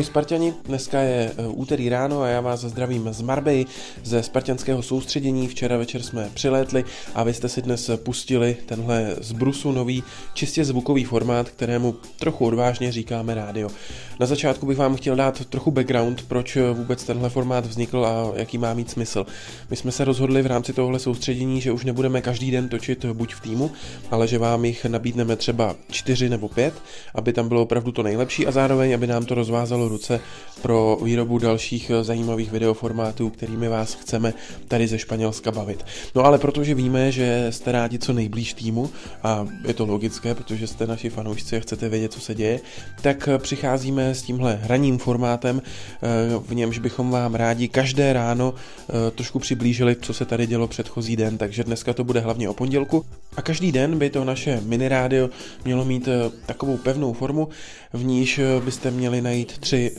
Ahoj Spartani, dneska je eh, úterý ráno a já vás zdravím z Marbej, ze spartianského soustředění. Včera večer jsme přilétli a vy jste si dnes pustili tenhle z Brusu nový čistě zvukový formát, kterému trochu odvážně říkáme rádio. Na začátku bych vám chtěl dát trochu background, proč vůbec tenhle formát vznikl a jaký má mít smysl. My jsme se rozhodli v rámci tohle soustředění, že už nebudeme každý den točit buď v týmu, ale že vám jich nabídneme třeba čtyři nebo pět, aby tam bylo opravdu to nejlepší a zároveň, aby nám to rozvázalo ruce pro výrobu dalších zajímavých videoformátů, kterými vás chceme tady ze Španělska bavit. No ale protože víme, že jste rádi co nejblíž týmu a je to logické, protože jste naši fanoušci a chcete vědět, co se děje, tak přicházíme s tímhle hraním formátem, eh, v němž bychom vám rádi každé ráno eh, trošku přiblížili, co se tady dělo předchozí den, takže dneska to bude hlavně o pondělku a každý den by to naše mini rádio mělo mít eh, takovou pevnou formu, v níž byste měli najít tři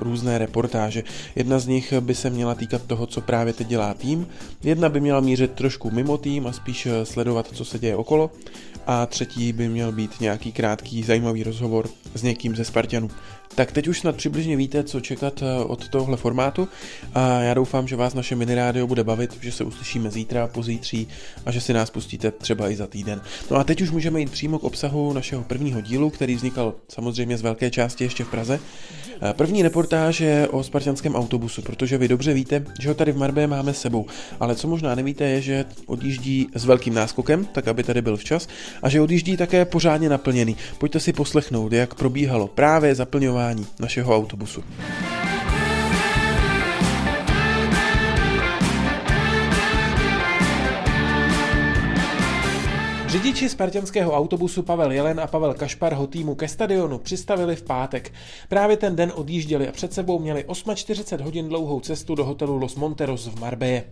různé reportáže. Jedna z nich by se měla týkat toho, co právě teď dělá tým, jedna by měla mířit trošku mimo tým a spíš sledovat, co se děje okolo a třetí by měl být nějaký krátký zajímavý rozhovor s někým ze Spartanů. Tak teď už snad přibližně víte, co čekat eh, od tohle formátu a já doufám, že vás naše mini rádio bude bavit, že se uslyšíme zítra, pozítří a že si nás pustíte třeba i za týden. No a teď už můžeme jít přímo k obsahu našeho prvního dílu, který vznikal samozřejmě z velké části ještě v Praze. Eh, první reportáž je o spartianském autobusu, protože vy dobře víte, že ho tady v Marbě máme s sebou, ale co možná nevíte je, že odjíždí s velkým náskokem, tak aby tady byl včas, a že odjíždí také pořádně naplněný. Pojďte si poslechnout, jak probíhalo právě zaplňování našeho autobusu. Řidiči spartianského autobusu Pavel Jelen a Pavel Kašpar ho týmu ke stadionu přistavili v pátek. Právě ten den odjížděli a před sebou měli 48 hodin dlouhou cestu do hotelu Los Monteros v Marbeje.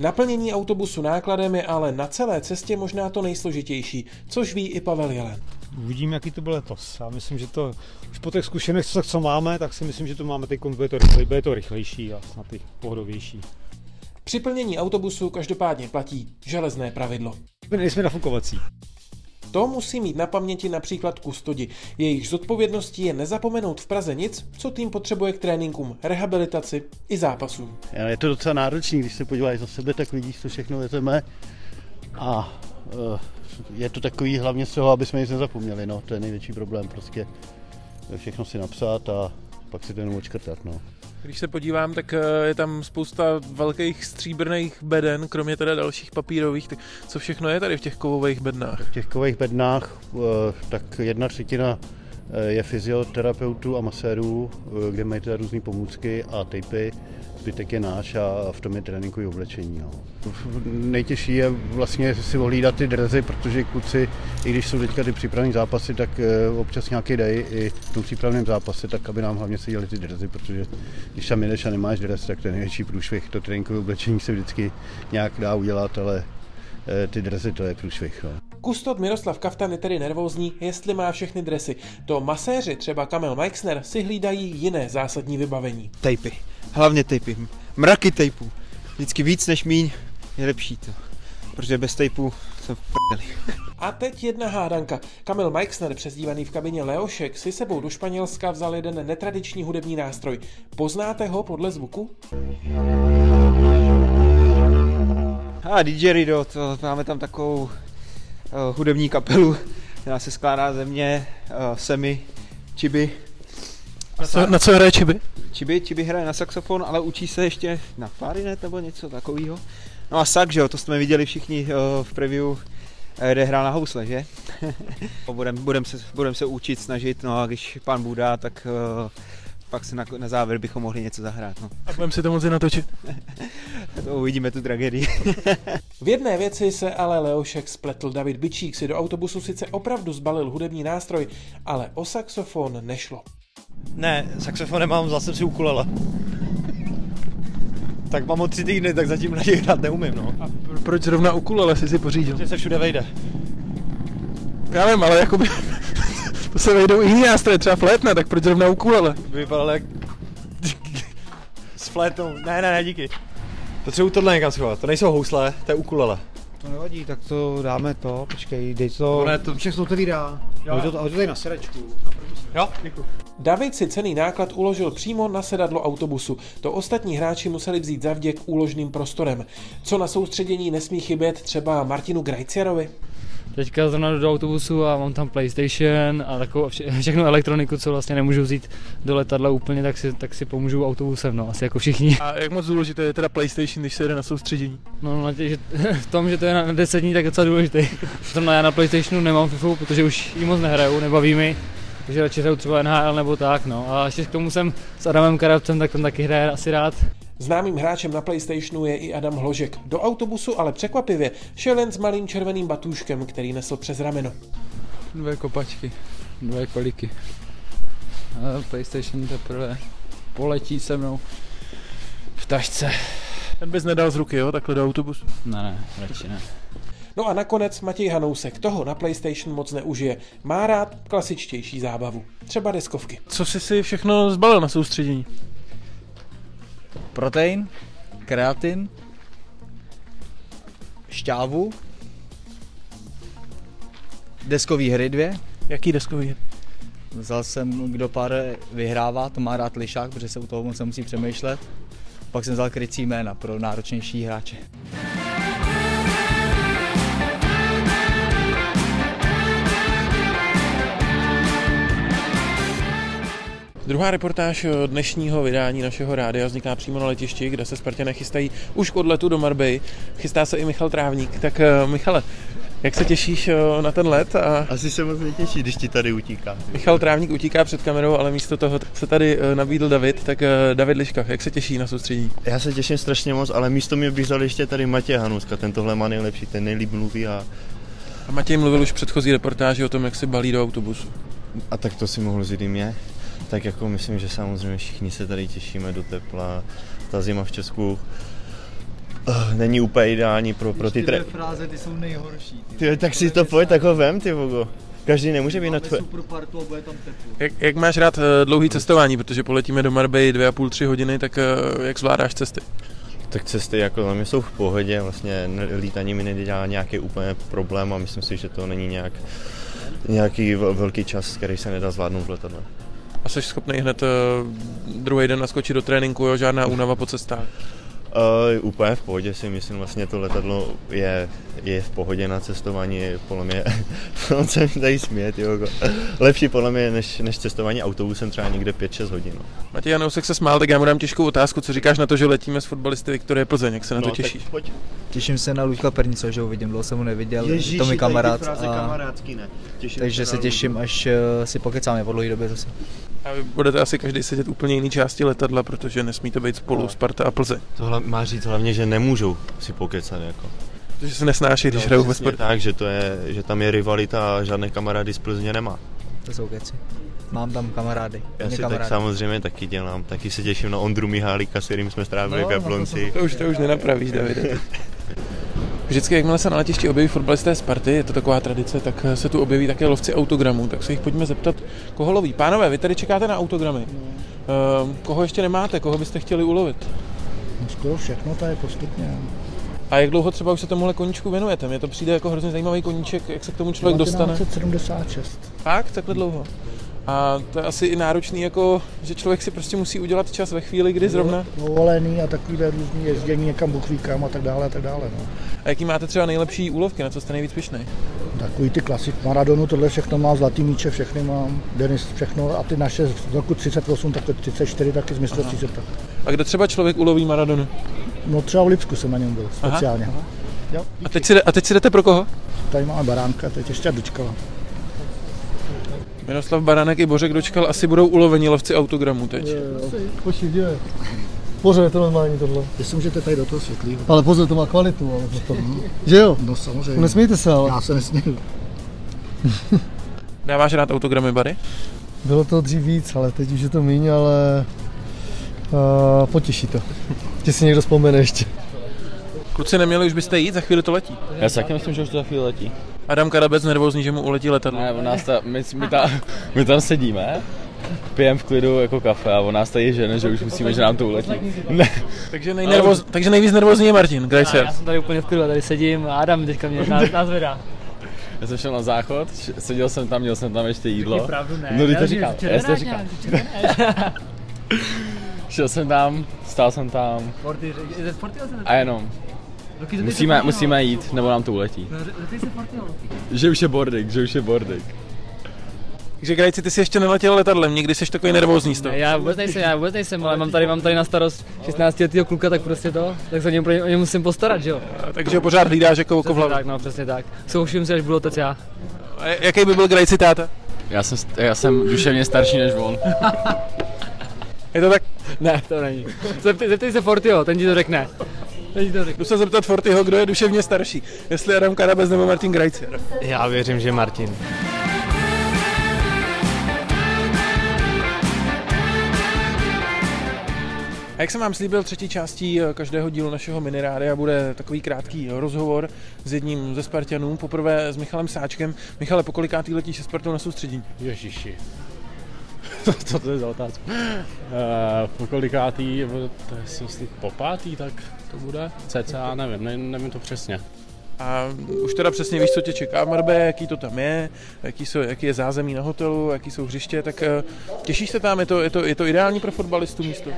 Naplnění autobusu nákladem je ale na celé cestě možná to nejsložitější, což ví i Pavel Jelen. Uvidím, jaký to byl letos. Já myslím, že to už po těch zkušenostech, co máme, tak si myslím, že to máme teď bude to, rychlej, bude to rychlejší a snad i pohodovější. Při plnění autobusu každopádně platí železné pravidlo. My nejsme nafukovací. To musí mít na paměti například kustodi. Jejich zodpovědností je nezapomenout v Praze nic, co tým potřebuje k tréninkům, rehabilitaci i zápasům. Je to docela náročný, když se podíváš za sebe, tak vidíš, co všechno vezeme. A uh, je to takový hlavně z toho, aby jsme nic nezapomněli, no, to je největší problém, prostě všechno si napsat a pak si to jenom očkrtat, no. Když se podívám, tak eh, je tam spousta velkých stříbrných beden, kromě teda dalších papírových. Tak co všechno je tady v těch kovových bednách? V těch kovových bednách eh, tak jedna třetina je fyzioterapeutů a masérů, kde mají teda různé pomůcky a tejpy zbytek je náš a v tom je tréninkový oblečení. No. Nejtěžší je vlastně si ohlídat ty drezy, protože kluci, i když jsou teďka ty přípravné zápasy, tak eh, občas nějaký dej i v tom přípravném zápase, tak aby nám hlavně seděly ty drezy, protože když tam jdeš a nemáš dres, tak to je největší průšvih. To tréninkové oblečení se vždycky nějak dá udělat, ale eh, ty drezy to je průšvih. No. Kustod Miroslav Kaftan je tedy nervózní, jestli má všechny dresy. To maséři, třeba Kamel Meixner, si hlídají jiné zásadní vybavení. Tejpy hlavně tejpy, mraky tejpů. Vždycky víc než míň je lepší to. Protože bez tejpů jsem v A teď jedna hádanka. Kamil Meixner, přezdívaný v kabině Leošek, si sebou do Španělska vzal jeden netradiční hudební nástroj. Poznáte ho podle zvuku? A DJ Rido, to máme tam takovou hudební kapelu, která se skládá ze mě, uh, Semi, Chibi. Na co, na co hraje Chibi? Čiby, Čiby hraje na saxofon, ale učí se ještě na klarinet nebo něco takového. No a sak, že jo, to jsme viděli všichni uh, v preview, eh, kde hrál na housle, že? budem, budem, se, budem se učit, snažit, no a když pán Buda, tak uh, pak se na, na závěr bychom mohli něco zahrát. No. A budeme si to moci natočit. to uvidíme tu tragédii. v jedné věci se ale Leošek spletl. David Bičík si do autobusu sice opravdu zbalil hudební nástroj, ale o saxofon nešlo. Ne, saxofon nemám, vzal jsem si ukulele. tak mám ho tři týdny, tak zatím na něj hrát neumím, no. A proč zrovna ukulele si si pořídil? Protože se všude vejde. Já vím, ale jakoby... to se vejdou i jiný nástroje, třeba flétna, tak proč zrovna ukulele? Vypadal jak... S flétou. Ne, ne, ne, díky. Potřebuji tohle někam schovat. To nejsou housle, to je ukulele. To nevadí, tak to dáme to, počkej, dej to, no ne, to... všechno to vydá. Hoď to, hoď to tady na sedačku. Jo, děkuji. David si cený náklad uložil přímo na sedadlo autobusu. To ostatní hráči museli vzít zavděk úložným prostorem. Co na soustředění nesmí chybět třeba Martinu Grajciarovi? Teďka zrovna jdu do autobusu a mám tam PlayStation a takovou vše- všechno elektroniku, co vlastně nemůžu vzít do letadla úplně, tak si, tak si pomůžu autobusem, no, asi jako všichni. A jak moc důležité je teda PlayStation, když se jde na soustředění? No, na tě, že, v tom, že to je na 10 dní, tak je docela důležitý. Zrovna já na PlayStationu nemám FIFA, protože už ji moc nehraju, nebaví mi, takže radši hraju třeba NHL nebo tak, no. A ještě k tomu jsem s Adamem Karabcem, tak ten taky hraje asi rád. Známým hráčem na PlayStationu je i Adam Hložek. Do autobusu ale překvapivě šel jen s malým červeným batůžkem, který nesl přes rameno. Dvě kopačky, dvě koliky. A PlayStation teprve poletí se mnou v tašce. Ten bys nedal z ruky, jo, takhle do autobusu. Ne, ne, radši ne. No a nakonec Matěj Hanousek toho na PlayStation moc neužije. Má rád klasičtější zábavu, třeba deskovky. Co jsi si všechno zbalil na soustředění? protein, kreatin, šťávu, deskový hry dvě. Jaký deskový hry? Vzal jsem, kdo pár vyhrává, to má rád lišák, protože se u toho moc nemusí přemýšlet. Pak jsem vzal krycí jména pro náročnější hráče. Druhá reportáž dnešního vydání našeho rádia vzniká přímo na letišti, kde se Spartané chystají už k odletu do Marbej. Chystá se i Michal Trávník. Tak eh, Michale, jak se těšíš eh, na ten let? A Asi se moc netěší, když ti tady utíká. Michal Trávník utíká před kamerou, ale místo toho se tady eh, nabídl David. Tak eh, David Liška, jak se těší na soustředění? Já se těším strašně moc, ale místo mě bych vzal ještě tady Matěj Hanuska, ten tohle má nejlepší, ten nejlíp mluví a, A Matěj mluvil už v předchozí reportáži o tom, jak se balí do autobusu. a tak to si mohl vzít i mě. Tak jako myslím, že samozřejmě všichni se tady těšíme do tepla. Ta zima v Česku uh, není úplně ideální pro, pro ty tre... fráze, ty jsou nejhorší. Ty, tak si to pojď, tak ho vem, ty vogo. Každý nemůže být na tvoje... super partu a bude tam teplo. Jak, jak máš rád eh, dlouhý cestování, protože poletíme do Marbej dvě a půl, tři hodiny, tak eh, jak zvládáš cesty? Tak cesty jako za mě jsou v pohodě, vlastně lítání mi nedělá nějaký úplně problém a myslím si, že to není nějak, nějaký vel- velký čas, který se nedá zvládnout v letadle. A jsi schopný hned uh, druhý den naskočit do tréninku, jo? žádná únava po cestách. Uh, úplně v pohodě si myslím, vlastně to letadlo je, je v pohodě na cestování, je podle mě, on se mi tady smět, jo, jako. lepší podle mě než, než cestování autobusem třeba někde 5-6 hodin. No. Matěj Janousek se smál, tak já mu dám těžkou otázku. Co říkáš na to, že letíme s fotbalisty Viktorie Plzeň? Jak se na to No, těšíš? Tak pojď. Těším se na Luďka Pernice, že ho vidím, dlouho jsem ho neviděl, Ježíši, to mi kamarád. A, kamarádský ne. Těším takže se na těším, až eh, si pokecáme po dlouhé době zase. A vy budete asi každý sedět úplně jiný části letadla, protože nesmíte být spolu Sparta a Plzeň. To hla, má říct hlavně, že nemůžou si pokecat jako. Protože se nesnáší, když hrajou ve sportu. tak, že, to je, že tam je rivalita a žádné kamarády z Plzně nemá. To jsou keci. Mám tam kamarády. Já si tak kamarádů. samozřejmě taky dělám. Taky se těším na Ondru Mihálika, s kterým jsme strávili No, v Jablonci. To už, to už nenapravíš, Davide. Vždycky, jakmile se na letišti objeví fotbalisté Sparty, je to taková tradice, tak se tu objeví také lovci autogramů. Tak se jich pojďme zeptat, koho loví. Pánové, vy tady čekáte na autogramy. Ehm, koho ještě nemáte, koho byste chtěli ulovit? No, skoro všechno tady postupně. A jak dlouho třeba už se tomuhle koníčku věnujete? Mně to přijde jako hrozně zajímavý koníček, jak se k tomu člověk dostane. 1976. Fakt, takhle dlouho. A to je asi i náročný, jako, že člověk si prostě musí udělat čas ve chvíli, kdy zrovna. Dovolený a takovýhle různý jezdění někam Bůh ví kam a tak dále a tak dále. No. A jaký máte třeba nejlepší úlovky, na co jste nejvíc pišnej? Takový ty klasik Maradonu, tohle všechno mám, zlatý míče, všechny mám, Denis, všechno a ty naše z roku 38, tak 34 taky z mistrovství světa. A kde třeba člověk uloví Maradonu? No třeba v Lipsku jsem na něm byl, Aha. speciálně. Jo, A teď, si, a teď si jdete pro koho? tady máme baránka, teď ještě dočkala. Miroslav Baranek i Bořek dočkal, asi budou uloveni lovci autogramů teď. Počkej, je? Pozor, je to normální tohle. Jestli můžete tady do toho světlý. Ale pozor, to má kvalitu, ale to. Že jo? No samozřejmě. Nesmíte se, ale. Já se nesměju. Dáváš rád autogramy, Bary? Bylo to dřív víc, ale teď už je to míň, ale uh, potěší to. Ti si někdo vzpomene ještě. Kluci, neměli už byste jít, za chvíli to letí. Já si taky myslím, že už to za chvíli letí. Adam Karabec nervózní, že mu uletí letadlo. Ne, nás ta, my, my, ta, my tam sedíme, pijeme v klidu jako kafe a on nás tady žene, že už musíme, že nám to uletí. Ne. Takže, nejnervoz, takže nejvíc nervózní je Martin Grajcer. já jsem tady úplně v klidu, a tady sedím a Adam teďka mě nás, nás vedá. Já jsem šel na záchod, seděl jsem tam, měl jsem tam ještě jídlo. Řekni pravdu, ne. No, to říkám, já to říkám. nějak, Šel jsem tam, stál jsem tam Forty, je to Forty a jenom musíme, musíme jít, nebo nám to uletí. Že už je bordek, že už je bordek. Takže Grajci, ty jsi ještě neletěl letadlem, nikdy jsi takový nervózní z toho. Ne, já vůbec nejsem, já vůbec nejsem, ale mám tady, mám tady na starost 16 letého kluka, tak prostě to, tak se o něm, o něm musím postarat, že jo. Takže ho pořád hlídáš jako oko v hlavě. tak, no, přesně tak. Zkouším se, až budu otec já. A jaký by byl Grajci táta? Já jsem, já jsem duševně starší než on. Je to tak? Ne, to není. Zeptej, zeptej se Fortyho, ten ti to řekne. Jdu se zeptat Fortyho, kdo je duševně starší. Jestli Adam Karabez nebo Martin Grajci. Já věřím, že Martin. A jak jsem vám slíbil, třetí částí eh, každého dílu našeho minirádia bude takový krátký rozhovor s jedním ze Spartanů, poprvé s Michalem Sáčkem. Michale, po kolikátý letíš se Spartou na soustředění? Ježiši. Co to je za otázku? Uh, po kolikátý, to je si myslím po pátý, tak to bude? CCA, nevím, ne, nevím to přesně. A už teda přesně víš, co tě čeká v Marbe, jaký to tam je, jaký, jsou, jaký je zázemí na hotelu, jaký jsou hřiště, tak eh, těšíš se tam, je to, je to, je to ideální pro fotbalistu místo?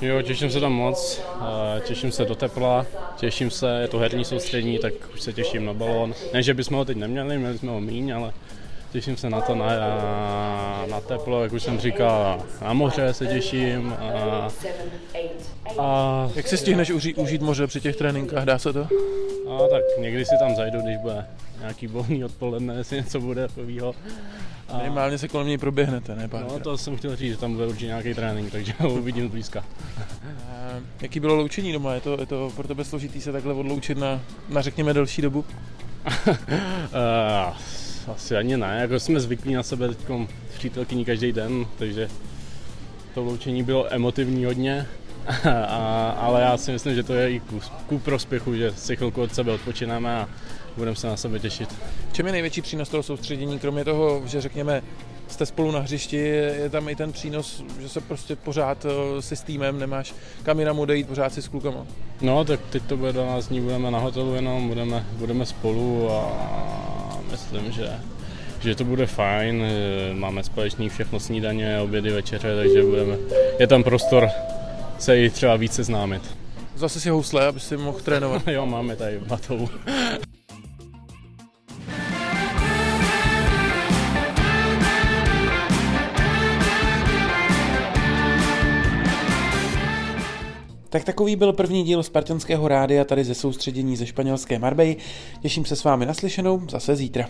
Jo, těším se tam moc, uh, těším se do tepla, těším se, je to herní soustřední, tak už se těším na balón. Ne, že bychom ho teď neměli, měli jsme ho míň, ale těším se na to, na, na teplo, jak už jsem říkal, na moře se těším. A, a Jak si stihneš užít, užít moře při těch tréninkách, dá se to? A tak někdy si tam zajdu, když bude nějaký volný odpoledne, jestli něco bude takového. A... Minimálně se kolem něj proběhnete, ne pár No to jsem chtěl říct, že tam bude určitě nějaký trénink, takže ho uvidím zblízka. A Jaký bylo loučení doma? Je to, je to pro tebe složitý se takhle odloučit na, na řekněme delší dobu? uh, asi ani ne, jako jsme zvyklí na sebe teď v přítelkyni každý den, takže to loučení bylo emotivní hodně, a, ale já si myslím, že to je i ku, ku prospěchu, že si chvilku od sebe odpočineme a budeme se na sebe těšit. Čem je největší přínos toho soustředění, kromě toho, že řekněme, jste spolu na hřišti, je tam i ten přínos, že se prostě pořád eh, si s týmem nemáš kam jinam odejít, pořád si s klukama. No, tak teď to bude 12 dní, budeme na hotelu jenom, budeme, budeme spolu a myslím, že, že to bude fajn. eh, Máme společný všechno snídaně, obědy, večeře, takže budeme, je tam prostor se i třeba více známit. Zase si housle, aby si mohl trénovat. jo, máme tady batou. Tak takový byl první díl Spartanského rádia tady ze soustředění ze španělské Marbej. Těším se s vámi naslyšenou zase zítra.